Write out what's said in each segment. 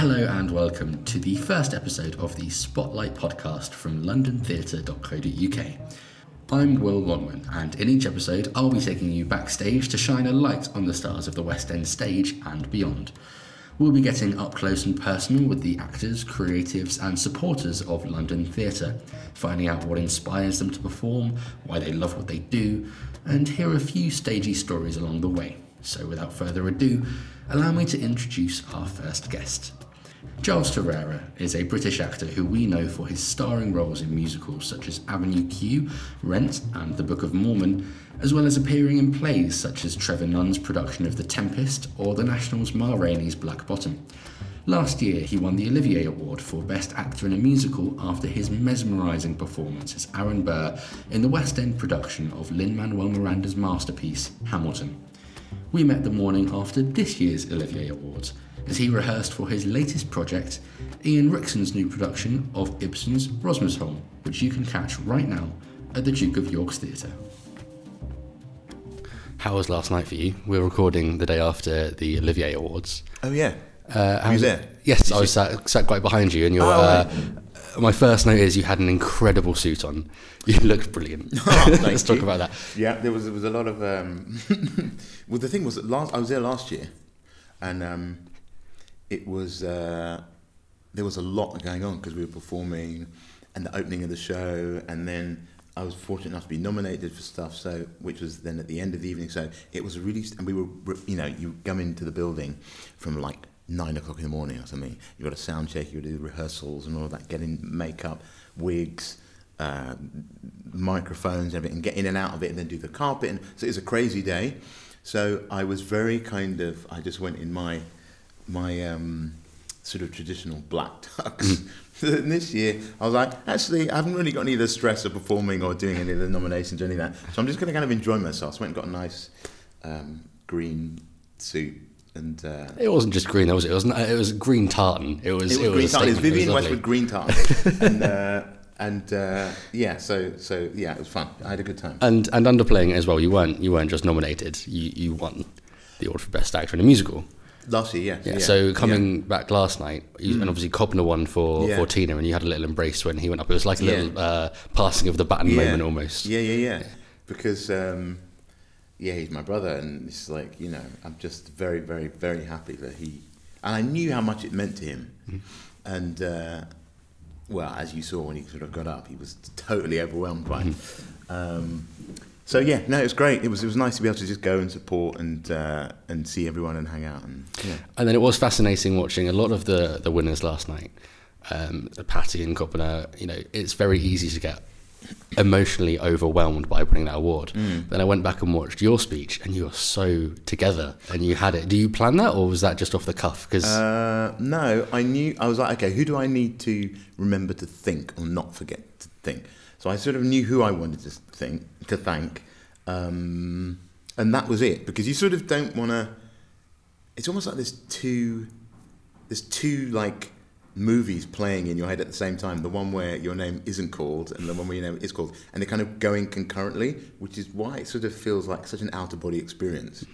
Hello and welcome to the first episode of the Spotlight podcast from londontheatre.co.uk. I'm Will Longman, and in each episode, I'll be taking you backstage to shine a light on the stars of the West End stage and beyond. We'll be getting up close and personal with the actors, creatives, and supporters of London theatre, finding out what inspires them to perform, why they love what they do, and hear a few stagey stories along the way. So, without further ado, allow me to introduce our first guest. Giles Terera is a British actor who we know for his starring roles in musicals such as Avenue Q, Rent, and The Book of Mormon, as well as appearing in plays such as Trevor Nunn's production of The Tempest or the National's Ma Rainey's Black Bottom. Last year, he won the Olivier Award for Best Actor in a Musical after his mesmerising performance as Aaron Burr in the West End production of Lin Manuel Miranda's masterpiece, Hamilton. We met the morning after this year's Olivier Awards as he rehearsed for his latest project, Ian Rickson's new production of Ibsen's Rosmersholm, which you can catch right now at the Duke of York's Theatre. How was last night for you? We were recording the day after the Olivier Awards. Oh yeah. Uh, Were you there? Yes, Did I was sat, sat quite behind you, and your. Oh, uh, my first note is you had an incredible suit on. You looked brilliant. Oh, Let's talk you. about that. Yeah, there was there was a lot of. Um, well, the thing was that last I was there last year, and um, it was uh, there was a lot going on because we were performing, and the opening of the show, and then I was fortunate enough to be nominated for stuff. So which was then at the end of the evening. So it was really, and we were you know you come into the building from like nine o'clock in the morning or something. You got a sound check, you got do rehearsals and all of that, getting makeup, wigs uh, microphones and everything, get in and out of it, and then do the carpet. And so it was a crazy day. So I was very kind of. I just went in my my um, sort of traditional black tux. and this year, I was like, actually, I haven't really got any of the stress of performing or doing any of the nominations or any of that. So I'm just going to kind of enjoy myself. So I went and got a nice um, green suit. And uh, It wasn't just green, was it? It was, it was green tartan. It was. it was green tartan. It was. Vivienne lovely. Westwood green tartan, and uh, and uh, yeah, so so yeah, it was fun. I had a good time. And and underplaying it as well. You weren't you weren't just nominated. You you won the award for best actor in a musical. Last year, yeah. Yeah. so coming back last night, you, and obviously Kobna won for Yeah. for Tina, and you had a little embrace when he went up. It was like a Yeah. little uh, passing of the baton yeah. moment almost. Yeah, yeah, yeah. Because um, yeah, he's my brother, and it's like you know, I'm just very, very, very happy that he. And I knew how much it meant to him, and uh, well, as you saw when he sort of got up, he was totally overwhelmed by it. Um, so yeah, no, it was great. It was it was nice to be able to just go and support and uh, and see everyone and hang out and yeah. And then it was fascinating watching a lot of the the winners last night. Um, Patty and Kobna, you know, it's very easy to get emotionally overwhelmed by winning that award. Then I went back and watched your speech, and you were so together, and you had it. Do you plan that, or was that just off the cuff? Because Uh, no, I knew. I was like, okay, who do I need to remember to think or not forget to think? So I sort of knew who I wanted to think to thank, um, and that was it. Because you sort of don't want to. It's almost like there's two. There's two like movies playing in your head at the same time. The one where your name isn't called, and the one where your name is called, and they're kind of going concurrently, which is why it sort of feels like such an out of body experience.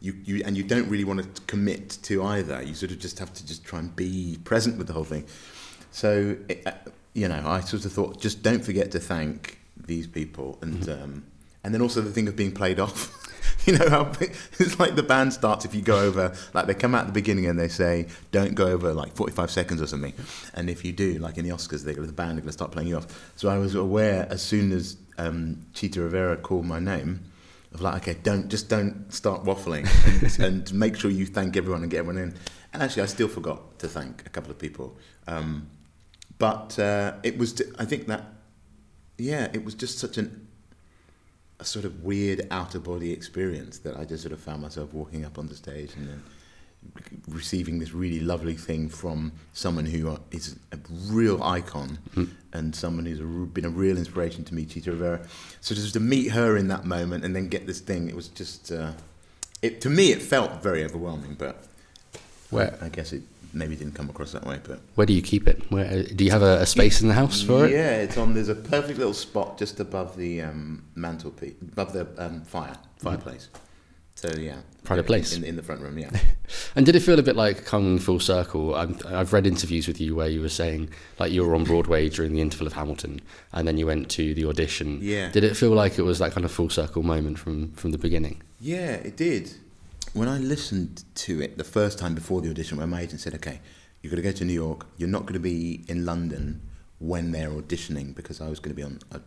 You, you and you don't really want to commit to either. You sort of just have to just try and be present with the whole thing. So, it, uh, you know, I sort of thought, just don't forget to thank these people, and um, and then also the thing of being played off. you know how it's like the band starts if you go over like they come out at the beginning and they say don't go over like 45 seconds or something. And if you do like in the oscars they're the band are going to start playing you off. So i was aware as soon as um, chita rivera called my name of like okay don't just don't start waffling and, and make sure you thank everyone and get everyone in. And actually i still forgot to thank a couple of people. Um, but uh, it was i think that yeah it was just such an a sort of weird out of body experience that I just sort of found myself walking up on the stage and then receiving this really lovely thing from someone who is a real icon and someone who's a, been a real inspiration to me, Chita Rivera. So just to meet her in that moment and then get this thing, it was just, uh, it to me, it felt very overwhelming, but Where- I guess it maybe didn't come across that way. But where do you keep it? Where do you have a, a space in the house for it? yeah, it's on. There's a perfect little spot just above the um, mantelpiece, above the um, fire fireplace. So yeah, of place. in, in the front room. Yeah, And did it feel a bit like coming full circle? i I've read interviews with you where you were saying like you were on Broadway during the interval of Hamilton, and then you went to the audition. Yeah. Did it feel like it was that kind of full circle moment from from the beginning? yeah, it did. When I listened to it the first time before the audition, where my agent said, "Okay, you're going to go to New York. You're not going to be in London when they're auditioning because I was going to be on an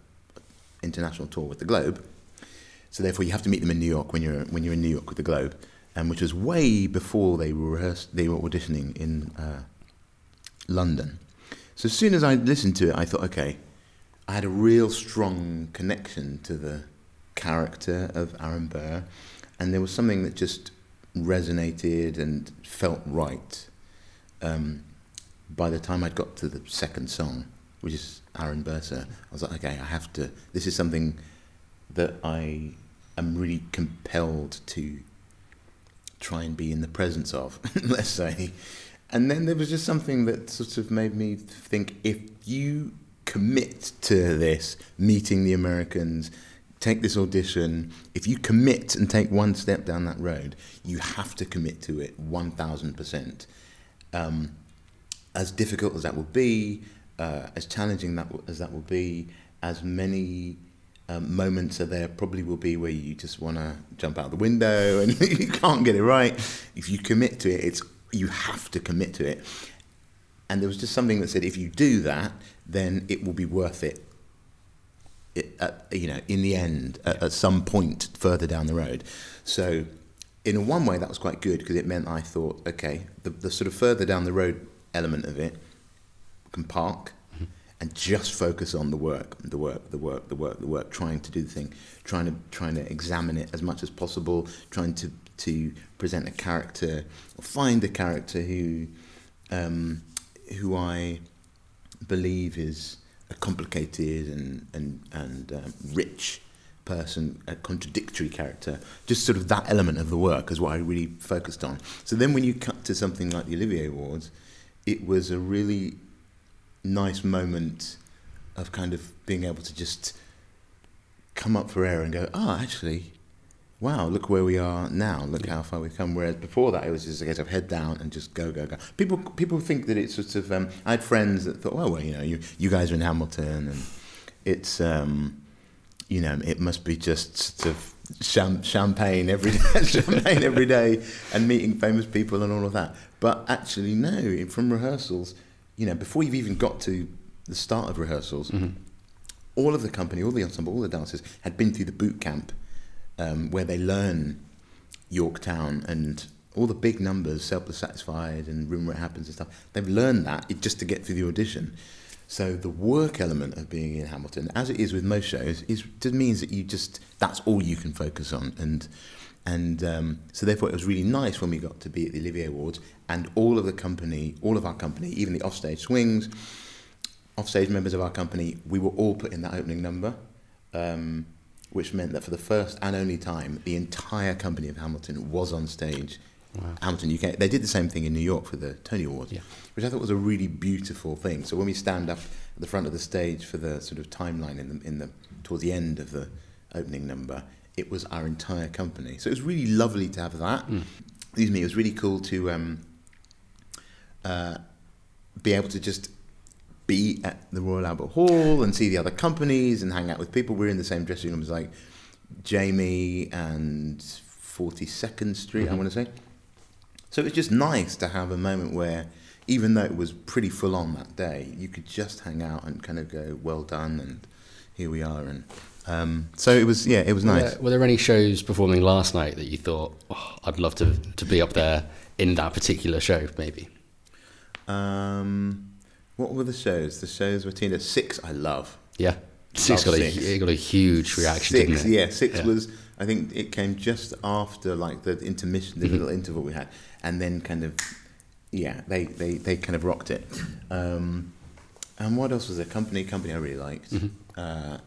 international tour with the Globe." So therefore, you have to meet them in New York when you're when you're in New York with the Globe, and which was way before they rehearsed. They were auditioning in uh, London. So as soon as I listened to it, I thought, okay, I had a real strong connection to the character of Aaron Burr, and there was something that just resonated and felt right. Um, by the time I'd got to the second song, which is Aaron Burr, Sir, I was like, okay, I have to. This is something that I am really compelled to try and be in the presence of, let's say. And then there was just something that sort of made me think if you commit to this, meeting the Americans, take this audition, if you commit and take one step down that road, you have to commit to it 1000%. Um, as difficult as that will be, uh, as challenging that w- as that will be, as many um, moments are there probably will be where you just want to jump out the window and you can't get it right. If you commit to it, it's you have to commit to it. And there was just something that said if you do that, then it will be worth it. At, you know, in the end, at, at some point further down the road. So, in a one way, that was quite good because it meant I thought, okay, the, the sort of further down the road element of it can park and just focus on the work, the work, the work, the work, the work, trying to do the thing, trying to trying to examine it as much as possible, trying to to present a character, or find a character who um, who I believe is a complicated and and and um, rich person, a contradictory character. Just sort of that element of the work is what I really focused on. So then, when you cut to something like the Olivier Awards, it was a really nice moment of kind of being able to just come up for air and go, oh, actually, wow, look where we are now. Look how far we've come. Whereas before that, it was just a case of head down and just go, go, go. People, people think that it's sort of. Um, I had friends that thought, well, well, you know, you, you guys are in Hamilton, and it's, um, you know, it must be just sort of cham- champagne every day, champagne every day, and meeting famous people and all of that. But actually, no. From rehearsals, you know, before you've even got to the start of rehearsals, all of the company, all the ensemble, all the dancers had been through the boot camp um, where they learn Yorktown and all the big numbers, Helpless Satisfied and Where It Happens and stuff. They've learned that just to get through the audition. So the work element of being in Hamilton, as it is with most shows, is just means that you just that's all you can focus on, and and um, so therefore it was really nice when we got to be at the Olivier Awards, and all of the company, all of our company, even the offstage swings, offstage members of our company, we were all put in that opening number, um, which meant that for the first and only time, the entire company of Hamilton was on stage. Hamilton, UK. They did the same thing in New York for the Tony Awards, Yeah. which I thought was a really beautiful thing. So when we stand up at the front of the stage for the sort of timeline in the in the towards the end of the opening number, it was our entire company. So it was really lovely to have that. Excuse me. It was really cool to um, uh, be able to just be at the Royal Albert Hall and see the other companies and hang out with people. We were in the same dressing room as like Jamie and 42nd Street, I want to say. So it was just nice to have a moment where, even though it was pretty full on that day, you could just hang out and kind of go, well done, and here we are. And um, so it was, yeah, it was Were nice. there, were there any shows performing last night that you thought, oh, I'd love to, to be up there in that particular show, maybe? Um, what were the shows? The shows were Tina Six. I love. Yeah. Six got, Love a, it got a huge reaction, Six, yeah. Six Yeah. was. I think it came just after like the intermission, the Mm-hmm. little interval we had, and then kind of, yeah, they they, they kind of rocked it. Um, and what else was there? Company, company, I really liked. Mm-hmm. Uh,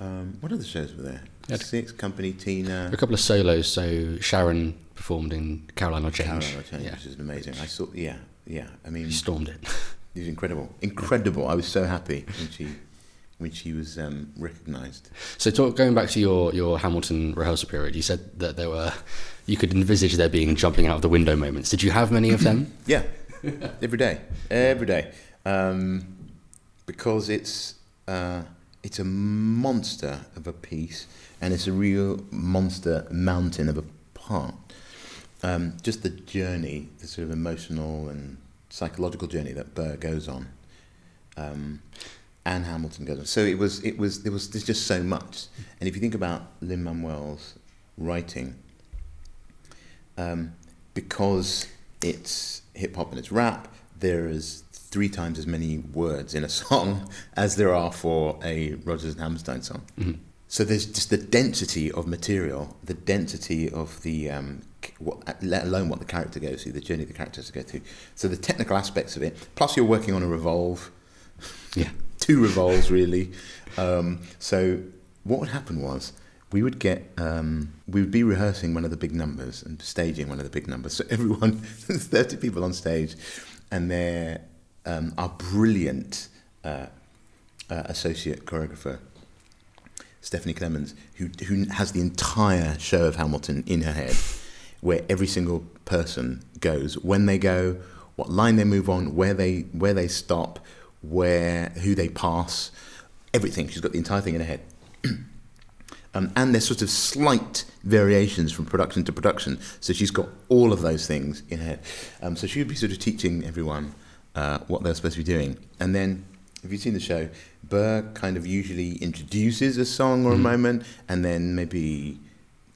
um, what other shows were there? Yeah. Six, Company, Tina, A couple of solos. So Sharon performed in Caroline or Change. Caroline, or Change, Yeah. which is amazing. I saw, yeah, yeah. I mean, She stormed it. It was incredible, incredible. I was so happy when she which he was um, recognised. So, talk, going back to your, your Hamilton rehearsal period, you said that there were you could envisage there being jumping out of the window moments. Did you have many of them? yeah, every day, every day, um, because it's uh, it's a monster of a piece, and it's a real monster mountain of a part. Um, just the journey, the sort of emotional and psychological journey that Burr goes on. Um, and Hamilton goes on. So it was, it was, there was, there's just so much. And if you think about Lin Manuel's writing, um, because it's hip hop and it's rap, there is three times as many words in a song as there are for a Rodgers and Hammerstein song. Mm-hmm. So there's just the density of material, the density of the, um, what, let alone what the character goes through, the journey the character has to go through. So the technical aspects of it, plus you're working on a revolve. Yeah. Two revolves, really. Um, so what would happen was we would get um, we would be rehearsing one of the big numbers and staging one of the big numbers. So everyone, there's 30 people on stage, and they're um, our brilliant uh, uh, associate choreographer. Stephanie Klemons, who, who has the entire show of Hamilton in her head, where every single person goes, when they go, what line they move on, where they where they stop, where who they pass, everything. She's got the entire thing in her head. Um, and there's sort of slight variations from production to production. So she's got all of those things in her head. Um, so she would be sort of teaching everyone uh, what they're supposed to be doing. And then, if you've seen the show, Burr kind of usually introduces a song or a mm. moment and then maybe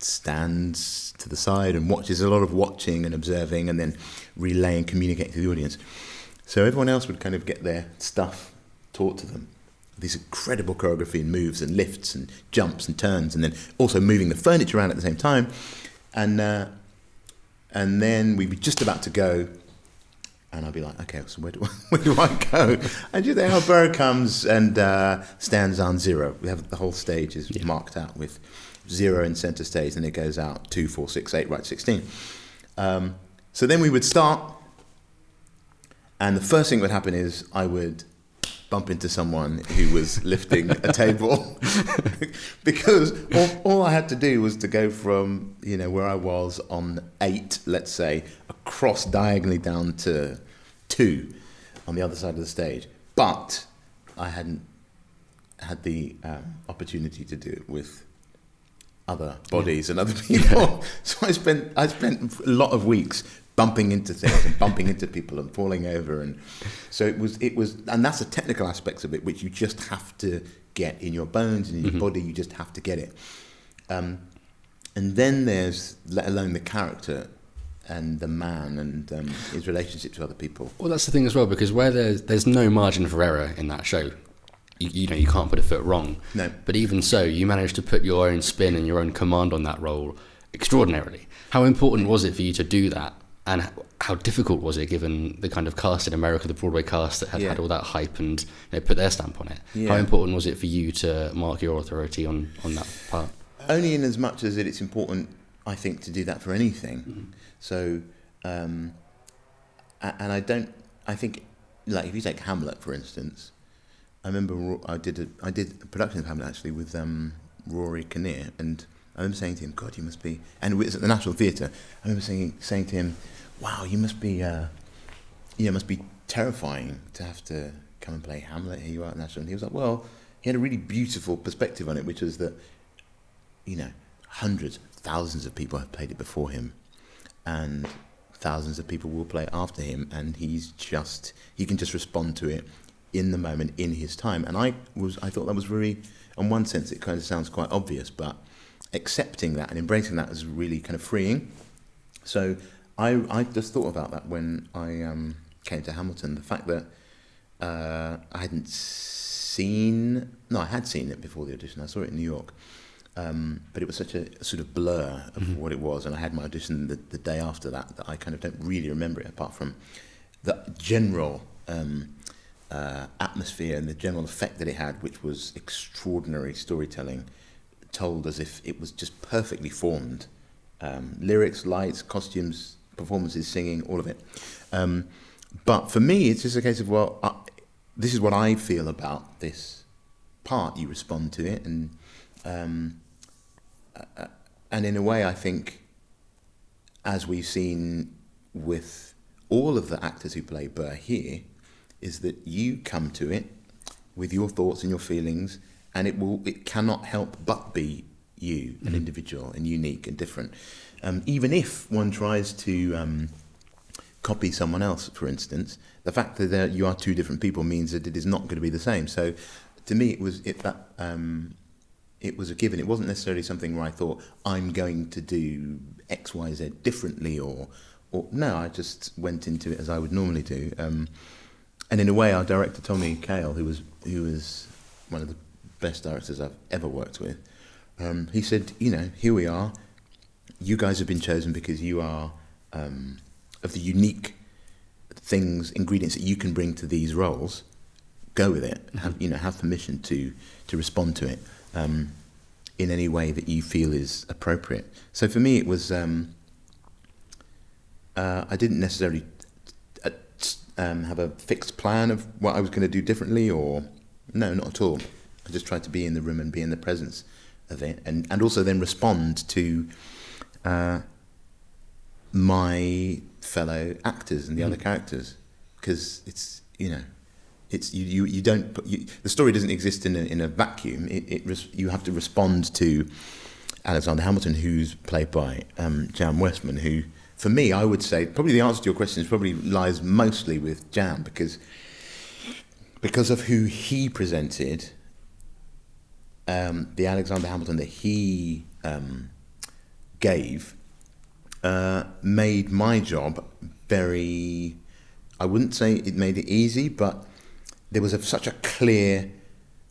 stands to the side and watches a lot of watching and observing and then relaying, communicating to the audience. So everyone else would kind of get their stuff taught to them these incredible choreography and moves and lifts and jumps and turns, and then also moving the furniture around at the same time. And uh, and then we'd be just about to go, and I'd be like, okay, so where do I, where do I go? And you know how Burr comes and uh, stands on zero. We have the whole stage is yeah. marked out with zero in center stage, and it goes out two, four, six, eight, right, sixteen. Um, so then we would start, and the first thing that would happen is I would bump into someone who was lifting a table because all, all, I had to do was to go from you know where I was on eight, let's say, across diagonally down to two on the other side of the stage. But I hadn't had the um, opportunity to do it with other bodies yeah. and other people. so I spent I spent a lot of weeks bumping into things and bumping into people and falling over and so it was it was and that's the technical aspects of it which you just have to get in your bones and in your mm-hmm. body you just have to get it um, and then there's let alone the character and the man and um, his relationship to other people well that's the thing as well because where there's there's no margin for error in that show you, you, know you can't put a foot wrong no but even so you managed to put your own spin and your own command on that role extraordinarily how important was it for you to do that and how difficult was it given the kind of cast in America, the Broadway cast that had yeah. had all that hype and you know, put their stamp on it? Yeah. How important was it for you to mark your authority on, on that part? Only in as much as it, it's important, I think, to do that for anything. Mm-hmm. So, um, and I don't, I think, like if you take Hamlet for instance, I remember I did a, I did a production of Hamlet actually with um, Rory Kinnear, and I remember saying to him, "God, you must be," and it was at the National Theatre. I remember saying, saying to him, wow, you must be, uh, yeah, must be terrifying to have to come and play Hamlet. Here you are at National. And he was like, well, he had a really beautiful perspective on it, which was that, you know, hundreds, thousands of people have played it before him, and thousands of people will play after him, and he's just, he can just respond to it in the moment, in his time. And I was, I thought that was very, in one sense, it kind of sounds quite obvious, but accepting that and embracing that is really kind of freeing. So I, I just thought about that when I um, came to Hamilton. The fact that uh, I hadn't seen, no, I had seen it before the audition. I saw it in New York. Um, but it was such a, a sort of blur of mm-hmm. what it was. And I had my audition the, the, day after that that I kind of don't really remember it apart from the general um, uh, atmosphere and the general effect that it had, which was extraordinary storytelling, told as if it was just perfectly formed. Um, lyrics, lights, costumes, performances, singing, all of it. Um, but for me, it's just a case of well, I, this is what I feel about this part, you respond to it, and um, uh, and in a way, I think, as we've seen with all of the actors who play Burr here, is that you come to it with your thoughts and your feelings, and it will it cannot help but be you, an individual and unique and different. Um, even if one tries to um, copy someone else, for instance, the fact that you are two different people means that it is not going to be the same. So, to me, it was it that um, it was a given. It wasn't necessarily something where I thought I'm going to do X, Y, Z differently, or or no, I just went into it as I would normally do. Um, and in a way, our director Tommy Kail, who was who was one of the best directors I've ever worked with, um, he said, you know, here we are. You guys have been chosen because you are um, of the unique things, ingredients that you can bring to these roles. Go with it. Have, you know, have permission to to respond to it um, in any way that you feel is appropriate. So for me, it was. Um, uh, I didn't necessarily um, have a fixed plan of what I was going to do differently, or no, not at all. I just tried to be in the room and be in the presence of it, and and also then respond to uh, my fellow actors and the Mm. other characters, because it's you know. It's you, you, you don't put, you, the story doesn't exist in a, in a vacuum. It, it res, you have to respond to Alexander Hamilton, who's played by um, Jam Westman, who, for me, I would say probably the answer to your question is probably lies mostly with Jam because because of who he presented, um, the Alexander Hamilton that he um, gave uh, made my job very. I wouldn't say it made it easy, but there was a, such a clear,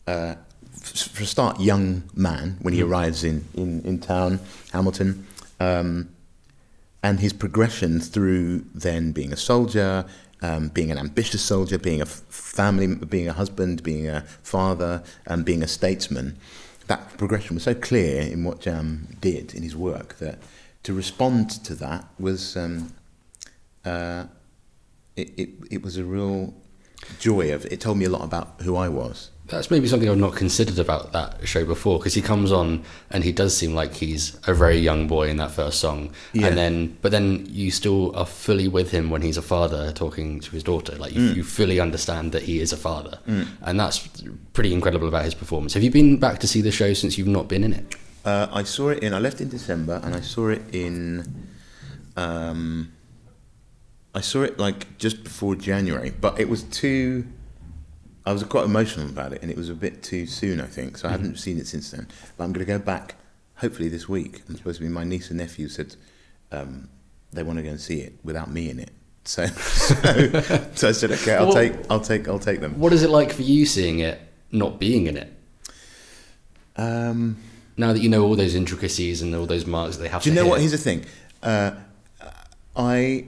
uh, f- for a start, young man when he arrives in, in, in town, Hamilton, um, and his progression through then being a soldier, um, being an ambitious soldier, being a family, being a husband, being a father, and being a statesman. That progression was so clear in what Jam did in his work that to respond to that was um, uh, it, it, it was a real joy of it told me a lot about who I was. That's maybe something I've not considered about that show before because he comes on and he does seem like he's a very young boy in that first song, Yeah. and then but then you still are fully with him when he's a father talking to his daughter. Like you, Mm. you fully understand that he is a father, and that's pretty incredible about his performance. Have you been back to see the show since you've not been in it? Uh, I saw it in. I left in December, and I saw it in. Um, I saw it like just before January, but it was too. I was quite emotional about it, and it was a bit too soon, I think. So I haven't seen it since then. But I'm going to go back, hopefully this week. I'm supposed to be. My niece and nephew said um, they want to go and see it without me in it. So, so, so I said, okay, I'll Well- take, I'll take, I'll take them. What is it like for you seeing it, not being in it? Um, Now that you know all those intricacies and all those marks that they have to Do you know what? Here's the thing. Uh, I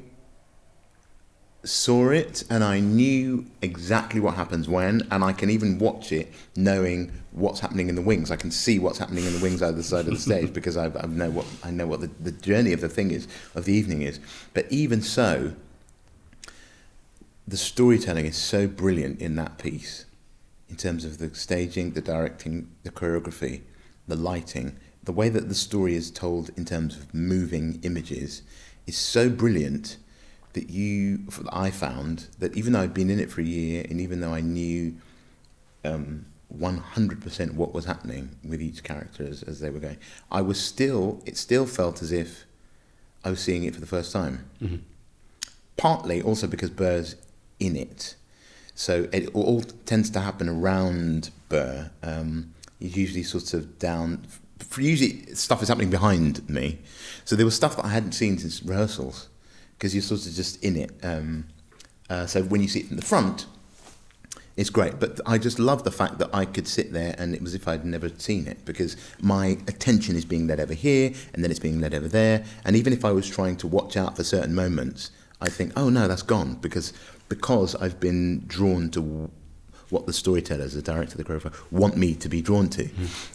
saw it and I knew exactly what happens when, and I can even watch it knowing what's happening in the wings. I can see what's happening in the wings either side of the stage because I, I know what I know what the, the journey of the thing is of the evening is. But even so, the storytelling is so brilliant in that piece, in terms of the staging, the directing, the choreography, the lighting, the way that the story is told in terms of moving images is so brilliant that you, that I found that even though I'd been in it for a year, and even though I knew um, 100% what was happening with each character as, as they were going, I was still, it still felt as if I was seeing it for the first time Mhm. partly also because Burr's in it. So it all tends to happen around Burr. Um, he's usually sort of down. Usually, stuff is happening behind me. So there was stuff that I hadn't seen since rehearsals because you're sort of just in it. Um, uh, so when you see it from the front, it's great. But I just love the fact that I could sit there and it was as if I'd never seen it because my attention is being led over here and then it's being led over there. And even if I was trying to watch out for certain moments, I think, oh no, that's gone because because I've been drawn to what the storytellers, the director, the choreographer want me to be drawn to.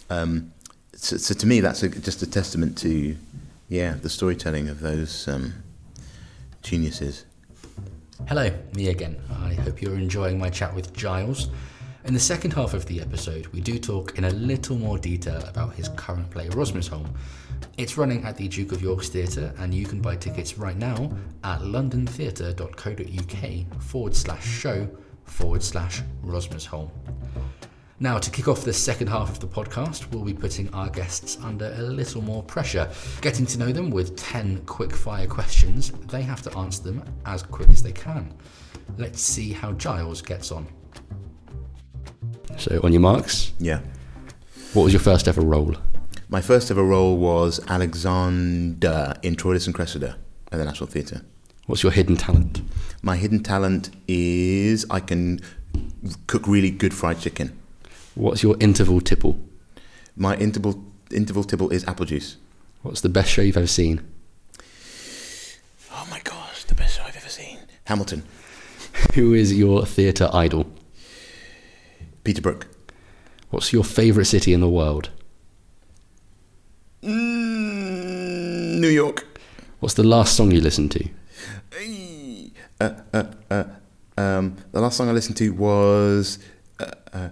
Um, so, so to me, that's a, just a testament to, yeah, the storytelling of those um, geniuses. Hello, me again. I hope you're enjoying my chat with Giles. In the second half of the episode, we do talk in a little more detail about his current play, Rosmersholm. It's running at the Duke of York's Theatre, and you can buy tickets right now at londontheatre.co.uk forward slash show forward slash Rosmersholm. Now, to kick off the second half of the podcast, we'll be putting our guests under a little more pressure, getting to know them with 10 quick fire questions. They have to answer them as quick as they can. Let's see how Giles gets on. So, on your marks, Yeah. what was your first ever role? My first ever role was Alexander in Troilus and Cressida at the National Theatre. What's your hidden talent? My hidden talent is I can cook really good fried chicken. What's your interval tipple? My interval interval tipple is apple juice. What's the best show you've ever seen? Oh my gosh, the best show I've ever seen. Hamilton, Who is your theatre idol? Peter Brook. What's your favourite city in the world? Mm, New York. What's the last song you listened to? Uh, uh, uh, um, the last song I listened to was uh, uh,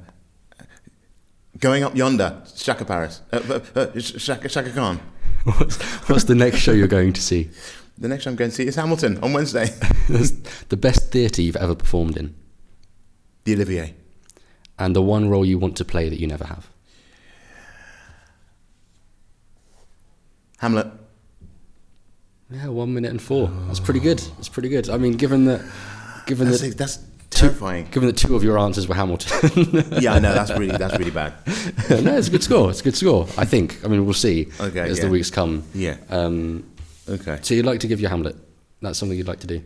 "Going Up Yonder," Chaka Paris, uh, uh, uh, Chaka, Chaka Khan. What's, what's the next show you're going to see? The next show I'm going to see is Hamilton on Wednesday. the best theatre you've ever performed in? the Olivier. And the one role you want to play that you never have? Hamlet. Yeah, one minute and four. That's pretty good. That's pretty good. I mean, given that, given That's, that, that's two, terrifying. given that two of your answers were Hamilton. yeah, I know that's really that's really bad. no, it's a good score. It's a good score. I think. I mean, we'll see Okay, as yeah. the weeks come. Yeah. Um, Okay. so you'd like to give your Hamlet? That's something you'd like to do.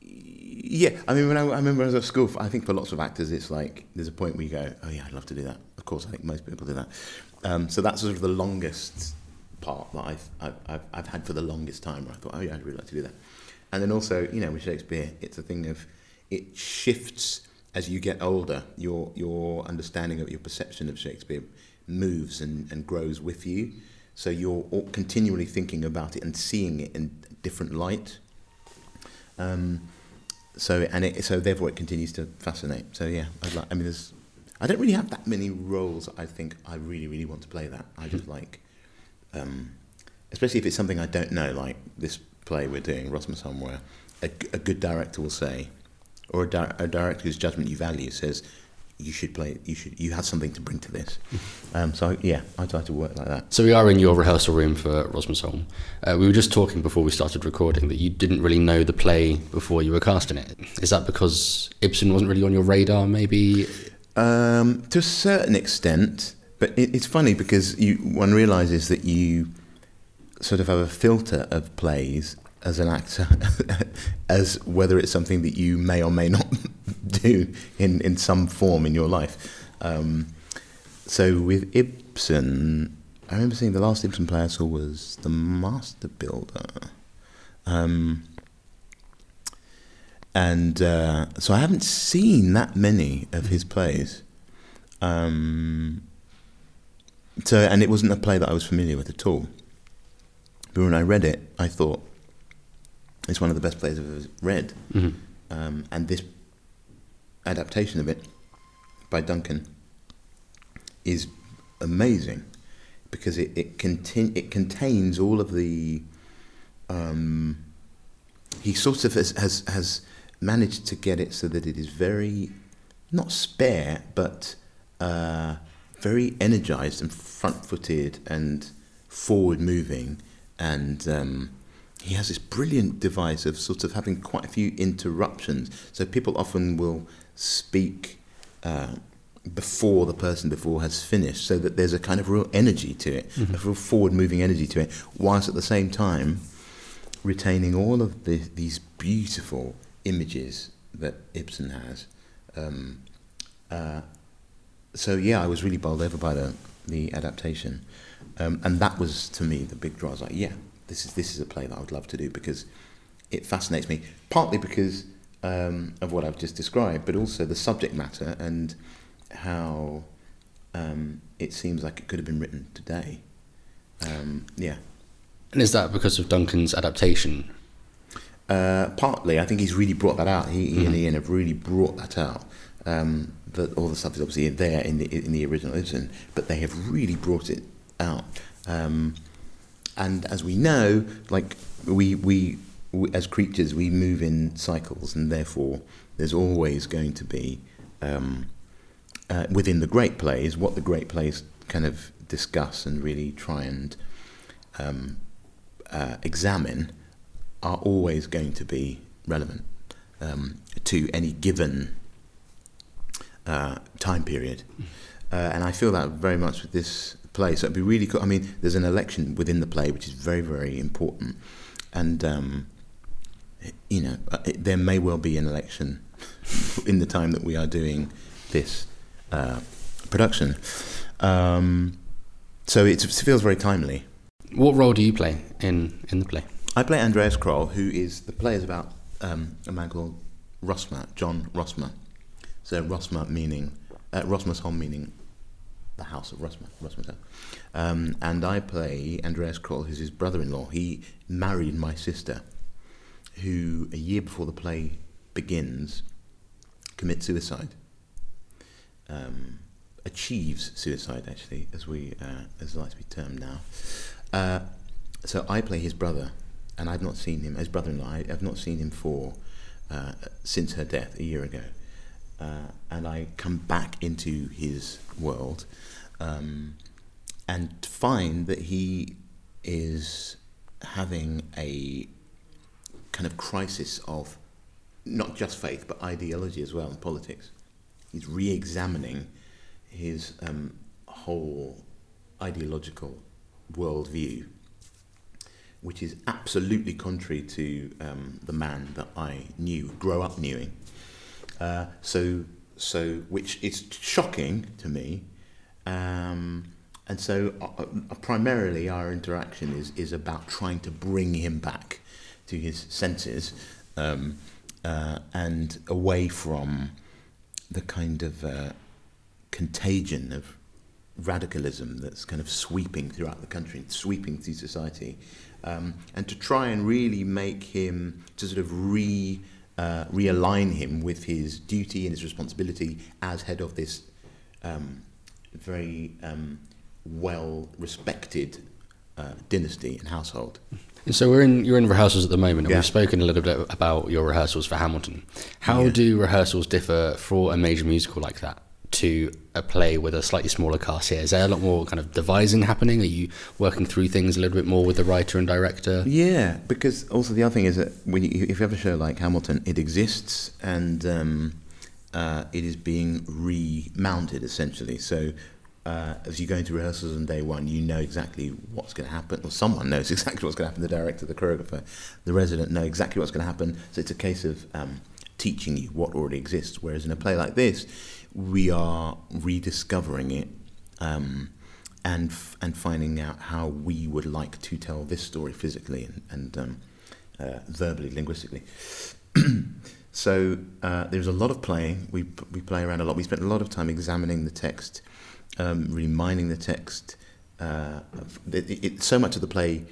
Yeah, I mean, when I, I remember I was at school, I think for lots of actors, it's like there's a point where you go, "Oh yeah, I'd love to do that." Of course, I think most people do that. Um, so that's sort of the longest part that I've, I've, I've, I've had for the longest time. Where I thought, "Oh yeah, I'd really like to do that." And then also, you know, with Shakespeare, it's a thing of it shifts as you get older. Your your understanding of your perception of Shakespeare moves and, and grows with you. So you're all continually thinking about it and seeing it in different light. Um, so and it, so therefore it continues to fascinate. So yeah, I'd like, I mean, there's I don't really have that many roles. I think I really really want to play that. I just like, um, especially if it's something I don't know, like this play we're doing, Rosmersholm, where a good director will say, or a, di- a director whose judgment you value says, you should play. You should. You have something to bring to this. Um, so yeah, I try to work like that. So we are in your rehearsal room for Rosmersholm. Uh, we were just talking before we started recording that you didn't really know the play before you were casting it. Is that because Ibsen wasn't really on your radar? Maybe. Um, to a certain extent, but it, it's funny because you one realizes that you sort of have a filter of plays as an actor, as whether it's something that you may or may not do in, in some form in your life. Um, so with Ibsen, I remember seeing the last Ibsen play I saw was The Master Builder. Um, and uh, so I haven't seen that many of his plays. Um, so, and it wasn't a play that I was familiar with at all. But when I read it, I thought it's one of the best plays I've ever read. Mhm. Um, and this adaptation of it by Duncan is amazing because it it, contain, it contains all of the. Um, he sort of has, has has managed to get it so that it is very not spare but uh, very energized and front-footed and forward-moving and um, he has this brilliant device of sort of having quite a few interruptions so people often will speak uh, before the person before has finished so that there's a kind of real energy to it a real forward-moving energy to it whilst at the same time retaining all of the, these beautiful images that Ibsen has. Um, uh, so yeah, I was really bowled over by the the adaptation, um, and that was to me the big draw. I was like, yeah, this is this is a play that I would love to do because it fascinates me. Partly because um, of what I've just described, but also the subject matter and how um, it seems like it could have been written today. Um, yeah. And is that because of Duncan's adaptation? Uh, partly, I think he's really brought that out. He, he and Mhm. Ian have really brought that out. Um, that all the stuff is obviously there in the in the original Ibsen, but they have really brought it out. Um, and as we know, like we, we we as creatures we move in cycles, and therefore there's always going to be um, uh, within the great plays what the great plays kind of discuss and really try and um, uh, examine are always going to be relevant um, to any given uh, time period. Uh, and I feel that very much with this play. So it'd be really cool. I mean, there's an election within the play, which is very, very important. And, um, you know, uh, it, there may well be an election in the time that we are doing this uh, production. Um, so it feels very timely. What role do you play in, in the play? I play Andreas Kroll, who is the play is about um, a man called Rosmer, John Rosmer. So Rosmer meaning uh, Rosmersholm meaning the house of Rosmer, Rosmer. Um, and I play Andreas Kroll, who's his brother-in-law. He married my sister, who a year before the play begins commits suicide. Um, achieves suicide, actually, as we uh, as like to be termed now. Uh, so I play his brother, and I've not seen him. His brother-in-law. I, have not seen him for uh, since her death a year ago, uh, and I come back into his world, um, and find that he is having a kind of crisis of not just faith but ideology as well and politics. He's re-examining his um, whole ideological worldview, which is absolutely contrary to um, the man that I knew, grow up knowing. Uh, so, so which is shocking to me. Um, and so, uh, uh, primarily, our interaction is, is about trying to bring him back to his senses um, uh, and away from the kind of uh, contagion of radicalism that's kind of sweeping throughout the country, sweeping through society, um, and to try and really make him to sort of re uh, realign him with his duty and his responsibility as head of this um, very um, well respected uh, dynasty and household. So we're in you're in rehearsals at the moment, and yeah. we've spoken a little bit about your rehearsals for Hamilton. How yeah. do rehearsals differ for a major musical like that? To a play with a slightly smaller cast here? Is there a lot more kind of devising happening? Are you working through things a little bit more with the writer and director? Yeah, because also the other thing is that when you, if you have a show like Hamilton, it exists and um, uh, it is being remounted essentially. So uh, as you go into rehearsals on day one, you know exactly what's going to happen, or someone knows exactly what's going to happen. The director, the choreographer, the resident know exactly what's going to happen. So it's a case of um, teaching you what already exists. Whereas in a play like this, we are rediscovering it um, and f- and finding out how we would like to tell this story physically and, and um, uh, verbally, linguistically. so uh, there's a lot of playing. We we play around a lot. We spent a lot of time examining the text, um, reminding the text. Uh, it, it, so much of the play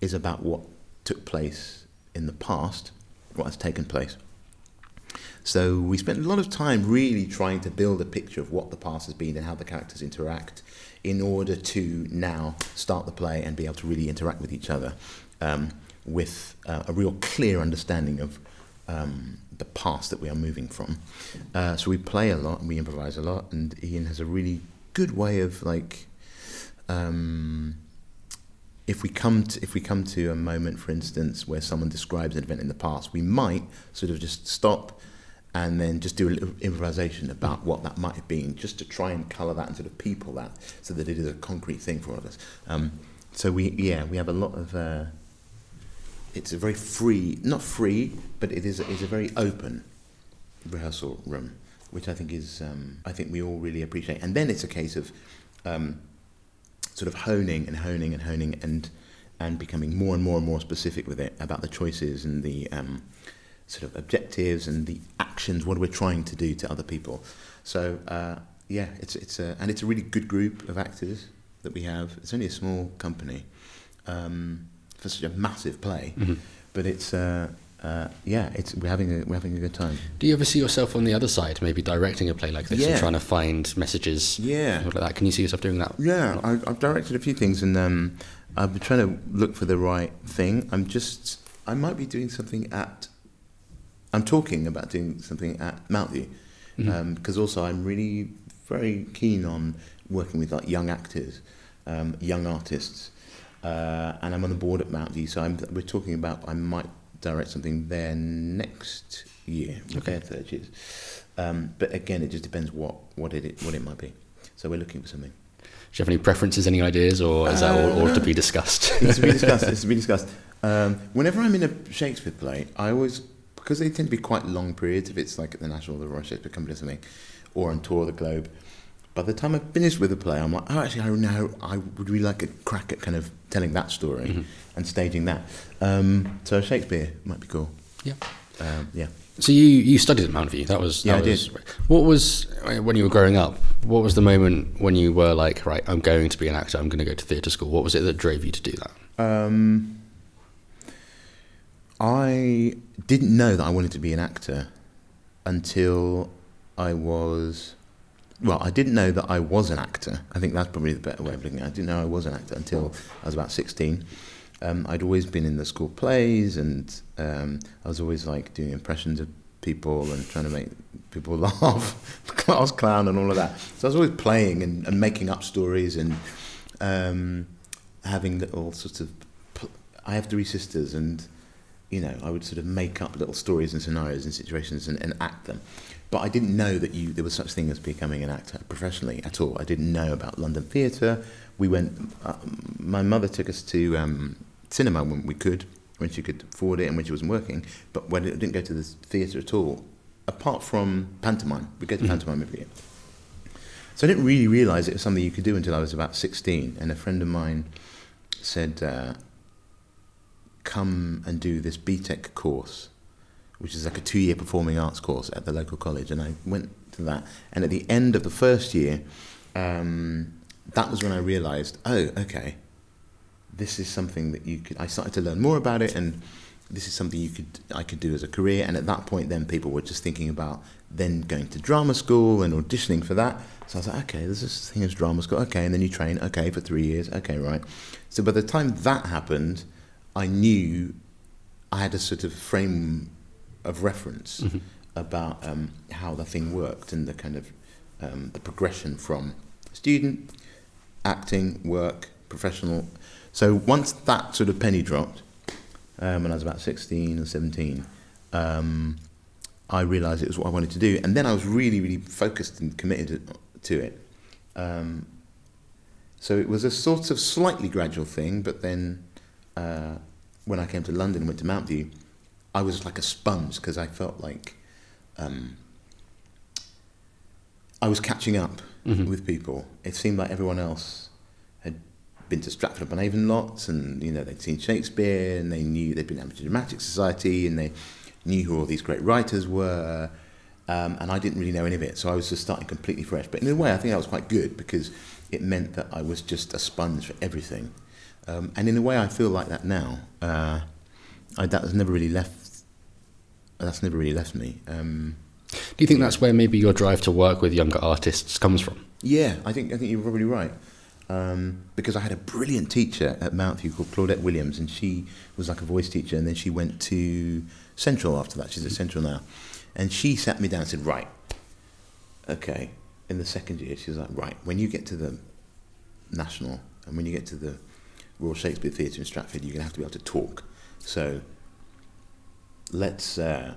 is about what took place in the past, what has taken place. So we spent a lot of time really trying to build a picture of what the past has been and how the characters interact in order to now start the play and be able to really interact with each other um, with uh, a real clear understanding of um, the past that we are moving from. Uh, so we play a lot and we improvise a lot, and Ian has a really good way of like. Um, if we come to if we come to a moment, for instance, where someone describes an event in the past, we might sort of just stop and then just do a little improvisation about what that might have been, just to try and colour that and sort of people that, so that it is a concrete thing for all of us. Um, so we, yeah, we have a lot of. Uh, it's a very free, not free, but it is is a very open rehearsal room, which I think is um, I think we all really appreciate. And then it's a case of um, sort of honing and honing and honing and and becoming more and more and more specific with it about the choices and the um, sort of objectives and the actions, what we're trying to do to other people. So uh, yeah, it's it's a and it's a really good group of actors that we have. It's only a small company um, for such a massive play, mm-hmm. but it's uh, uh, yeah, it's we're having a we're having a good time. Do you ever see yourself on the other side, maybe directing a play like this Yeah. and trying to find messages? Yeah. Like that? Can you see yourself doing that? Yeah, I, I've directed a few things, and um, I've been trying to look for the right thing. I'm just, I might be doing something at. I'm talking about doing something at Mountview, because also I'm really very keen on working with like young actors, um, young artists, uh, and I'm on the board at Mountview. So I'm, we're talking about I might direct something there next year, Okay. third years. Um, but again, it just depends what what it what it might be. So we're looking for something. Do you have any preferences, any ideas, or is that all, all to be discussed? it's to be discussed. It's to be discussed. Um, whenever I'm in a Shakespeare play, I always because they tend to be quite long periods. If it's like at the National or the Royal Shakespeare Company or something, or on tour of the globe, by the time I've finished with the play, I'm like, oh, actually, I know I would really like a crack at kind of telling that story Mhm. and staging that. Um, so Shakespeare might be cool. Yeah. Um, yeah. So you, you studied at Mountview. That was Yeah, that I was, did. What was when you were growing up? What was the moment when you were like, right, I'm going to be an actor. I'm going to go to theatre school. What was it that drove you to do that? Um, I didn't know that I wanted to be an actor until I was. Well, I didn't know that I was an actor. I think that's probably the better way of looking at it. I didn't know I was an actor until I was about 16. Um, I'd always been in the school plays and um, I was always like doing impressions of people and trying to make people laugh, class clown and all of that. So I was always playing and, and making up stories and um, having little sorts of. I have three sisters and you know, I would sort of make up little stories and scenarios and situations and, and act them. But I didn't know that you there was such thing as becoming an actor professionally at all. I didn't know about London Theatre. We went. Uh, my mother took us to um, cinema when we could, when she could afford it, and when she wasn't working. But when it didn't go to the theatre at all, apart from pantomime, we go to Mhm. pantomime every year. So I didn't really realise it was something you could do until I was about sixteen. And a friend of mine said, uh, "Come and do this BTEC course." which is like a two year performing arts course at the local college. And I went to that. And at the end of the first year, um, that was when I realized, oh, okay, this is something that you could. I started to learn more about it, and this is something you could I could do as a career. And at that point, then people were just thinking about then going to drama school and auditioning for that. So I was like, okay, there's this thing as drama school. Okay, and then you train. Okay, for three years. Okay, right. So by the time that happened, I knew I had a sort of frame of reference Mhm. about um, how the thing worked and the kind of um, the progression from student, acting, work, professional. So once that sort of penny dropped, um, when I was about 16 or 17, um, I realised it was what I wanted to do. And then I was really, really focused and committed to it. Um, so it was a sort of slightly gradual thing, but then uh, when I came to London and went to Mountview, I was like a sponge because I felt like um, I was catching up Mhm. with people. It seemed like everyone else had been to Stratford upon Avon lots, and you know they'd seen Shakespeare, and they knew they'd been to Amateur Dramatic Society, and they knew who all these great writers were. Um, and I didn't really know any of it, so I was just starting completely fresh. But in a way, I think that was quite good because it meant that I was just a sponge for everything. Um, and in a way, I feel like that now. Uh, I, that has never really left. That's never really left me. Um, Do you think that's where maybe your drive to work with younger artists comes from? Yeah, I think I think you're probably right. Um, because I had a brilliant teacher at Mountview called Claudette Williams, and she was like a voice teacher, and then she went to Central after that. She's at Central now, and she sat me down and said, "Right, okay." In the second year, she was like, "Right, when you get to the National and when you get to the Royal Shakespeare Theatre in Stratford, you're gonna have to be able to talk. So let's uh,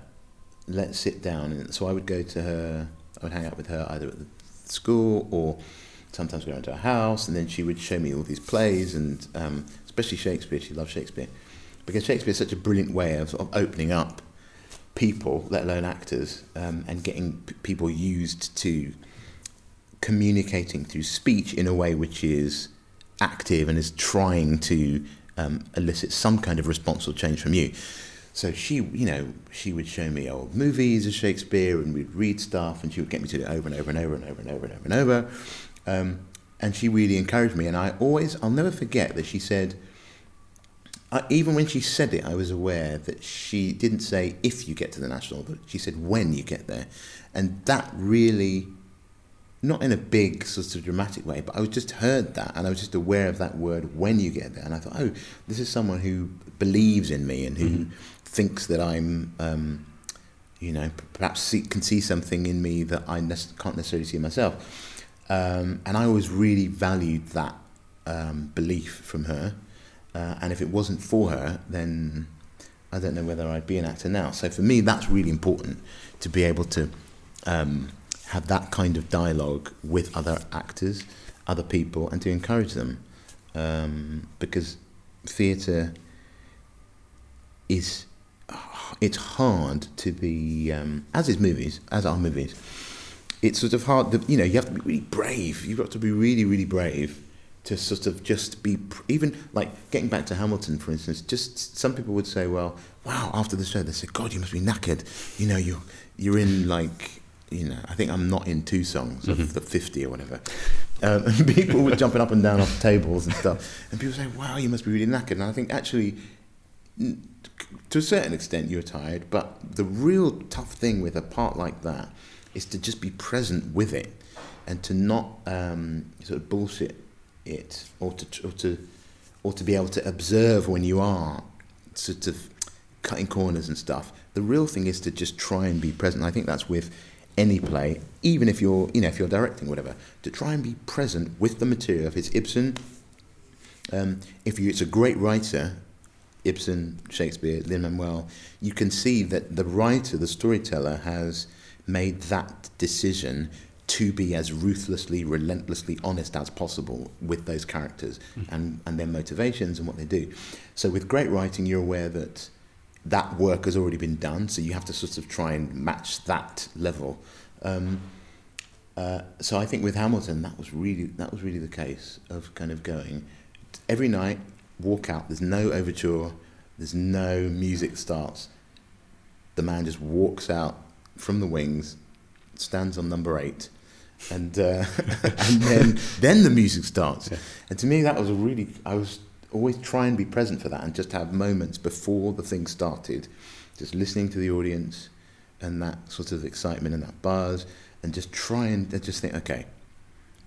let's sit down." And so I would go to her. I would hang out with her either at the school or sometimes go into her house, and then she would show me all these plays, and um, especially Shakespeare. She loved Shakespeare because Shakespeare is such a brilliant way of, of opening up people, let alone actors, um, and getting p- people used to communicating through speech in a way which is active and is trying to um, elicit some kind of response or change from you. So she, you know, she would show me old movies of Shakespeare, and we'd read stuff, and she would get me to do it over and over and over and over and over and over and over. Um, and she really encouraged me, and I always, I'll never forget that she said, even when she said it, I was aware that she didn't say if you get to the national, but she said when you get there, and that really, not in a big sort of dramatic way, but I was just heard that, and I was just aware of that word when you get there, and I thought, oh, this is someone who believes in me and who mm-hmm. thinks that I'm. Um, you know, perhaps see, can see something in me that I ne- can't necessarily see myself. Um, and I always really valued that um, belief from her. Uh, and if it wasn't for her, then I don't know whether I'd be an actor now. So for me, that's really important to be able to um, have that kind of dialogue with other actors, other people, and to encourage them. Um, because theatre is it's hard to be um, as is movies, as are movies. It's sort of hard. To, you know, you have to be really brave. You've got to be really, really brave to sort of just be even like getting back to Hamilton, for instance. Just some people would say, "Well, wow!" After the show, they say, "God, you must be knackered." You know, you you're in like you know. I think I'm not in two songs of mm-hmm. the fifty or whatever. Um, and people were jumping up and down off tables and stuff, and people say, "Wow, you must be really knackered." And I think actually to a certain extent you're tired, but the real tough thing with a part like that is to just be present with it and to not um, sort of bullshit it or to, or to or to be able to observe when you are sort of cutting corners and stuff. The real thing is to just try and be present. I think that's with any play, even if you're you know if you're directing whatever, to try and be present with the material. If it's Ibsen, um, if you, it's a great writer Ibsen, Shakespeare, Lin Manuel, you can see that the writer, the storyteller, has made that decision to be as ruthlessly, relentlessly honest as possible with those characters mm. and, and their motivations and what they do. So, with great writing, you're aware that that work has already been done, so you have to sort of try and match that level. Um, uh, so I think with Hamilton, that was really that was really the case of kind of going every night walk out. There's no overture. There's no music starts. The man just walks out from the wings, stands on number eight, and uh, and then then the music starts. Yeah. And to me, that was a really I was always try and be present for that and just have moments before the thing started, just listening to the audience and that sort of excitement and that buzz, and just try and just think, okay,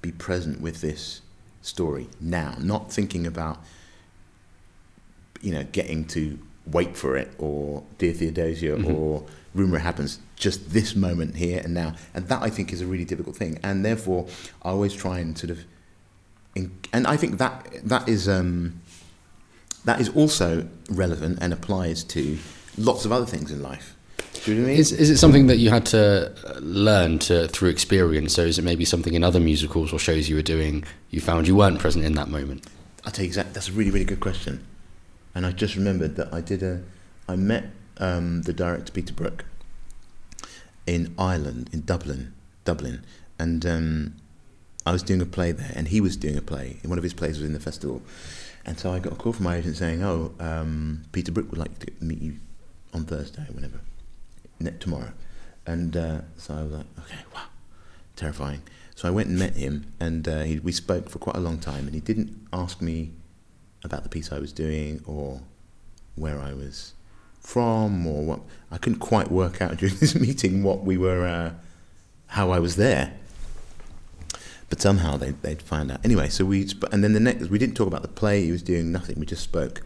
be present with this story now, not thinking about you know, getting to wait for it or Dear Theodosia mm-hmm. or Rumour Happens, just this moment here and now. And that I think is a really difficult thing. And therefore, I always try and sort of, in, and I think that that is um, that is also relevant and applies to lots of other things in life. Do you know I mean? Is, is it something that you had to uh, learn to through experience? So is it maybe something in other musicals or shows you were doing you found you weren't present in that moment? I'll tell you exactly. That's a really really good question. And I just remembered that I did a, I met um, the director Peter Brook in Ireland, in Dublin, Dublin, and um, I was doing a play there, and he was doing a play. One of his plays was in the festival, and so I got a call from my agent saying, "Oh, um, Peter Brook would like to meet you on Thursday, whenever, tomorrow," and uh, so I was like, "Okay, wow, terrifying." So I went and met him, and uh, he, we spoke for quite a long time, and he didn't ask me about the piece I was doing or where I was from or what. I couldn't quite work out during this meeting what we were, uh, how I was there. But somehow they, they'd find out. Anyway, so we, and then the next, we didn't talk about the play he was doing, nothing. We just spoke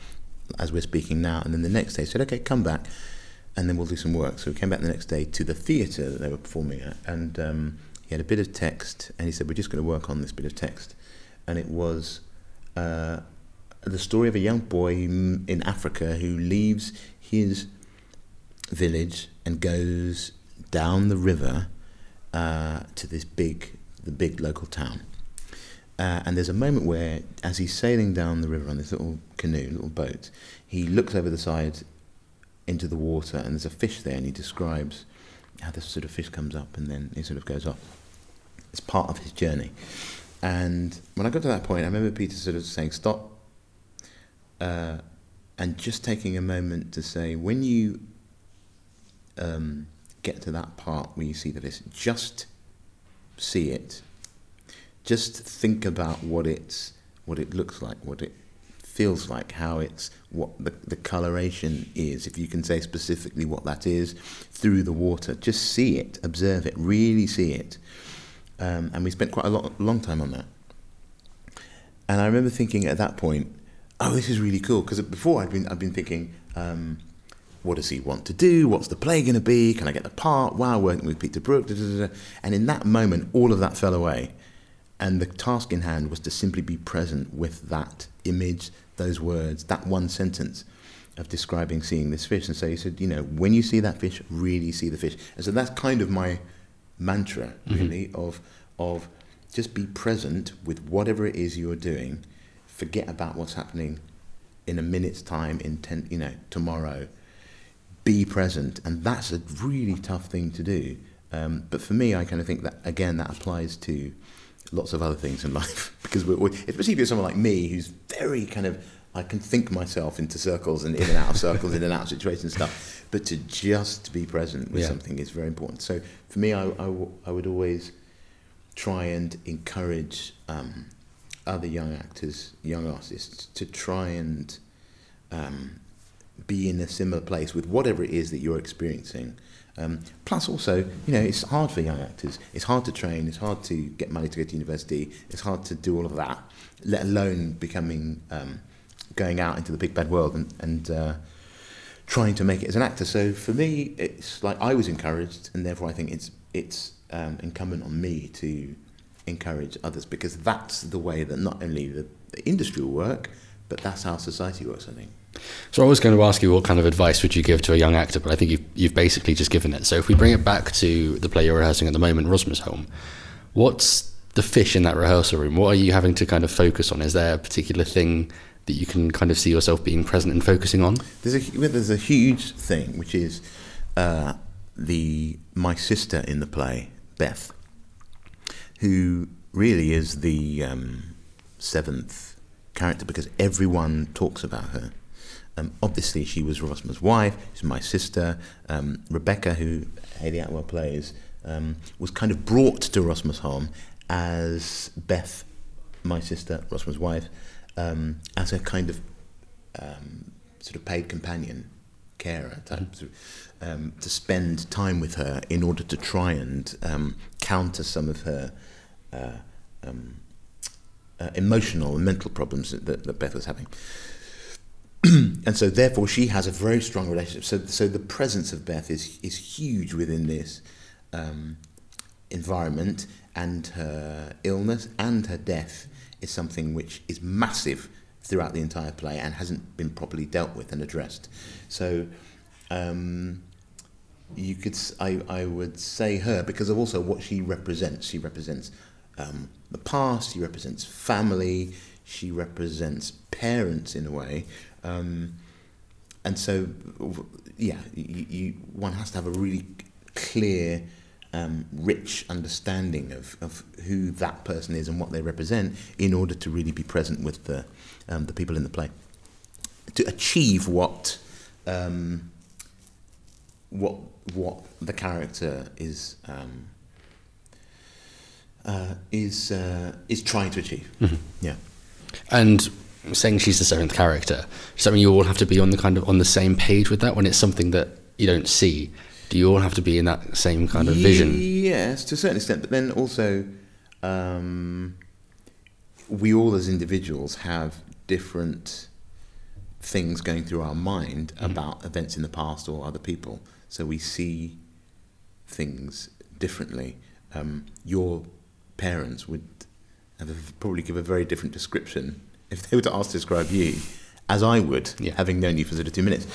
as we're speaking now. And then the next day he said, okay, come back and then we'll do some work. So we came back the next day to the theatre that they were performing at. And um, he had a bit of text and he said, we're just going to work on this bit of text. And it was uh, the story of a young boy in Africa who leaves his village and goes down the river uh, to this big, the big local town. Uh, and there's a moment where, as he's sailing down the river on this little canoe, little boat, he looks over the side into the water, and there's a fish there, and he describes how this sort of fish comes up and then it sort of goes off. It's part of his journey. And when I got to that point, I remember Peter sort of saying, "Stop, uh, and just taking a moment to say, when you um, get to that part where you see that it's just see it, just think about what it's what it looks like, what it feels like, how it's what the, the coloration is. If you can say specifically what that is through the water, just see it, observe it, really see it. Um, and we spent quite a lot, long time on that. And I remember thinking at that point, oh, this is really cool because before I'd been I'd been thinking. Um, what does he want to do? What's the play going to be? Can I get the part? Wow, working with Peter Brook. Da, da, da, and in that moment, all of that fell away. And the task in hand was to simply be present with that image, those words, that one sentence of describing seeing this fish. And so he said, you know, when you see that fish, really see the fish. And so that's kind of my mantra, really, mm-hmm. of, of just be present with whatever it is you're doing. Forget about what's happening in a minute's time, in ten, you know, tomorrow be present, and that's a really tough thing to do. Um, but for me, I kind of think that again that applies to lots of other things in life because we're, we're, especially if you're someone like me who's very kind of I can think myself into circles and in and out of circles, in and out of situations and stuff. But to just be present with yeah. something is very important. So for me, I, I, w- I would always try and encourage um, other young actors, young artists, to try and um, be in a similar place with whatever it is that you're experiencing. Um, plus, also, you know, it's hard for young actors. It's hard to train. It's hard to get money to go to university. It's hard to do all of that, let alone becoming, um, going out into the big bad world and, and uh, trying to make it as an actor. So for me, it's like I was encouraged, and therefore I think it's it's um, incumbent on me to encourage others because that's the way that not only the, the industry will work, but that's how society works. I think. So I was going to ask you what kind of advice would you give to a young actor, but I think you've, you've basically just given it. So if we bring it back to the play you're rehearsing at the moment, Rosmersholm, what's the fish in that rehearsal room? What are you having to kind of focus on? Is there a particular thing that you can kind of see yourself being present and focusing on? There's a there's a huge thing which is uh, the my sister in the play, Beth, who really is the um, seventh character because everyone talks about her um, obviously, she was Rosmer's wife. She's my sister. Um, Rebecca, who Hayley Atwell plays, um, was kind of brought to Rosmer's home as Beth, my sister, Rosmer's wife, um, as a kind of um, sort of paid companion, carer type, mm-hmm. Um, to spend time with her in order to try and counter some of her. Uh, uh, emotional and mental problems that, that Beth was having. and so therefore she has a very strong relationship. So so the presence of Beth is is huge within this um, environment, and her illness and her death is something which is massive throughout the entire play and hasn't been properly dealt with and addressed. So. Um, you could, I, I would say her because of also what she represents. She represents um, the past. She represents family. She represents parents in a way, um, and so, yeah, you, you, one has to have a really clear, um, rich understanding of, of who that person is and what they represent in order to really be present with the, um, the people in the play. To achieve what, um, what, what the character is, um, uh, is, uh, is trying to achieve. Mm-hmm. Yeah. And saying she's the seventh character, mean you all have to be on the kind of on the same page with that when it's something that you don't see? Do you all have to be in that same kind of vision? Yes, to a certain extent, but then also um, we all as individuals have different things going through our mind mm-hmm. about events in the past or other people, so we see things differently. Um, your parents would probably give a very different description if they were to ask to describe you, as I would, yeah. having known you for sort of two minutes.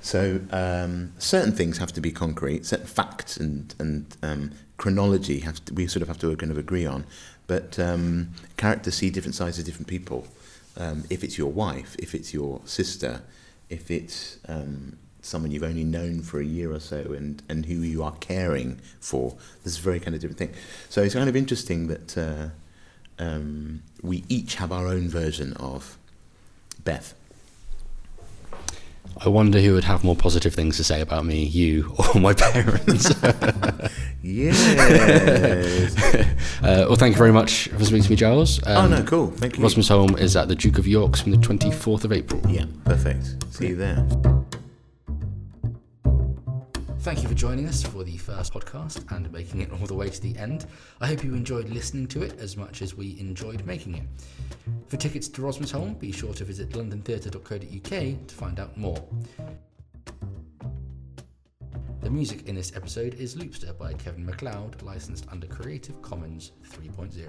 So um, certain things have to be concrete, certain facts and and um, chronology have to, we sort of have to kind of agree on. But um, characters see different sides of different people. Um, if it's your wife, if it's your sister, if it's um, someone you've only known for a year or so and, and who you are caring for, this is a very kind of different thing. So it's kind of interesting that uh, um, we each have our own version of Beth. I wonder who would have more positive things to say about me, you or my parents. Yes. Uh, well, thank you very much for speaking to me, Giles. oh Um, no, cool. Thank you. Rosmersholm is at the Duke of York's from the 24th of April. Yeah, perfect. See you there. Thank you for joining us for the first podcast and making it all the way to the end. I hope you enjoyed listening to it as much as we enjoyed making it. For tickets to Rosmersholm, be sure to visit londontheatre.co.uk to find out more. The music in this episode is Loopster by Kevin MacLeod, licensed under Creative Commons 3.0.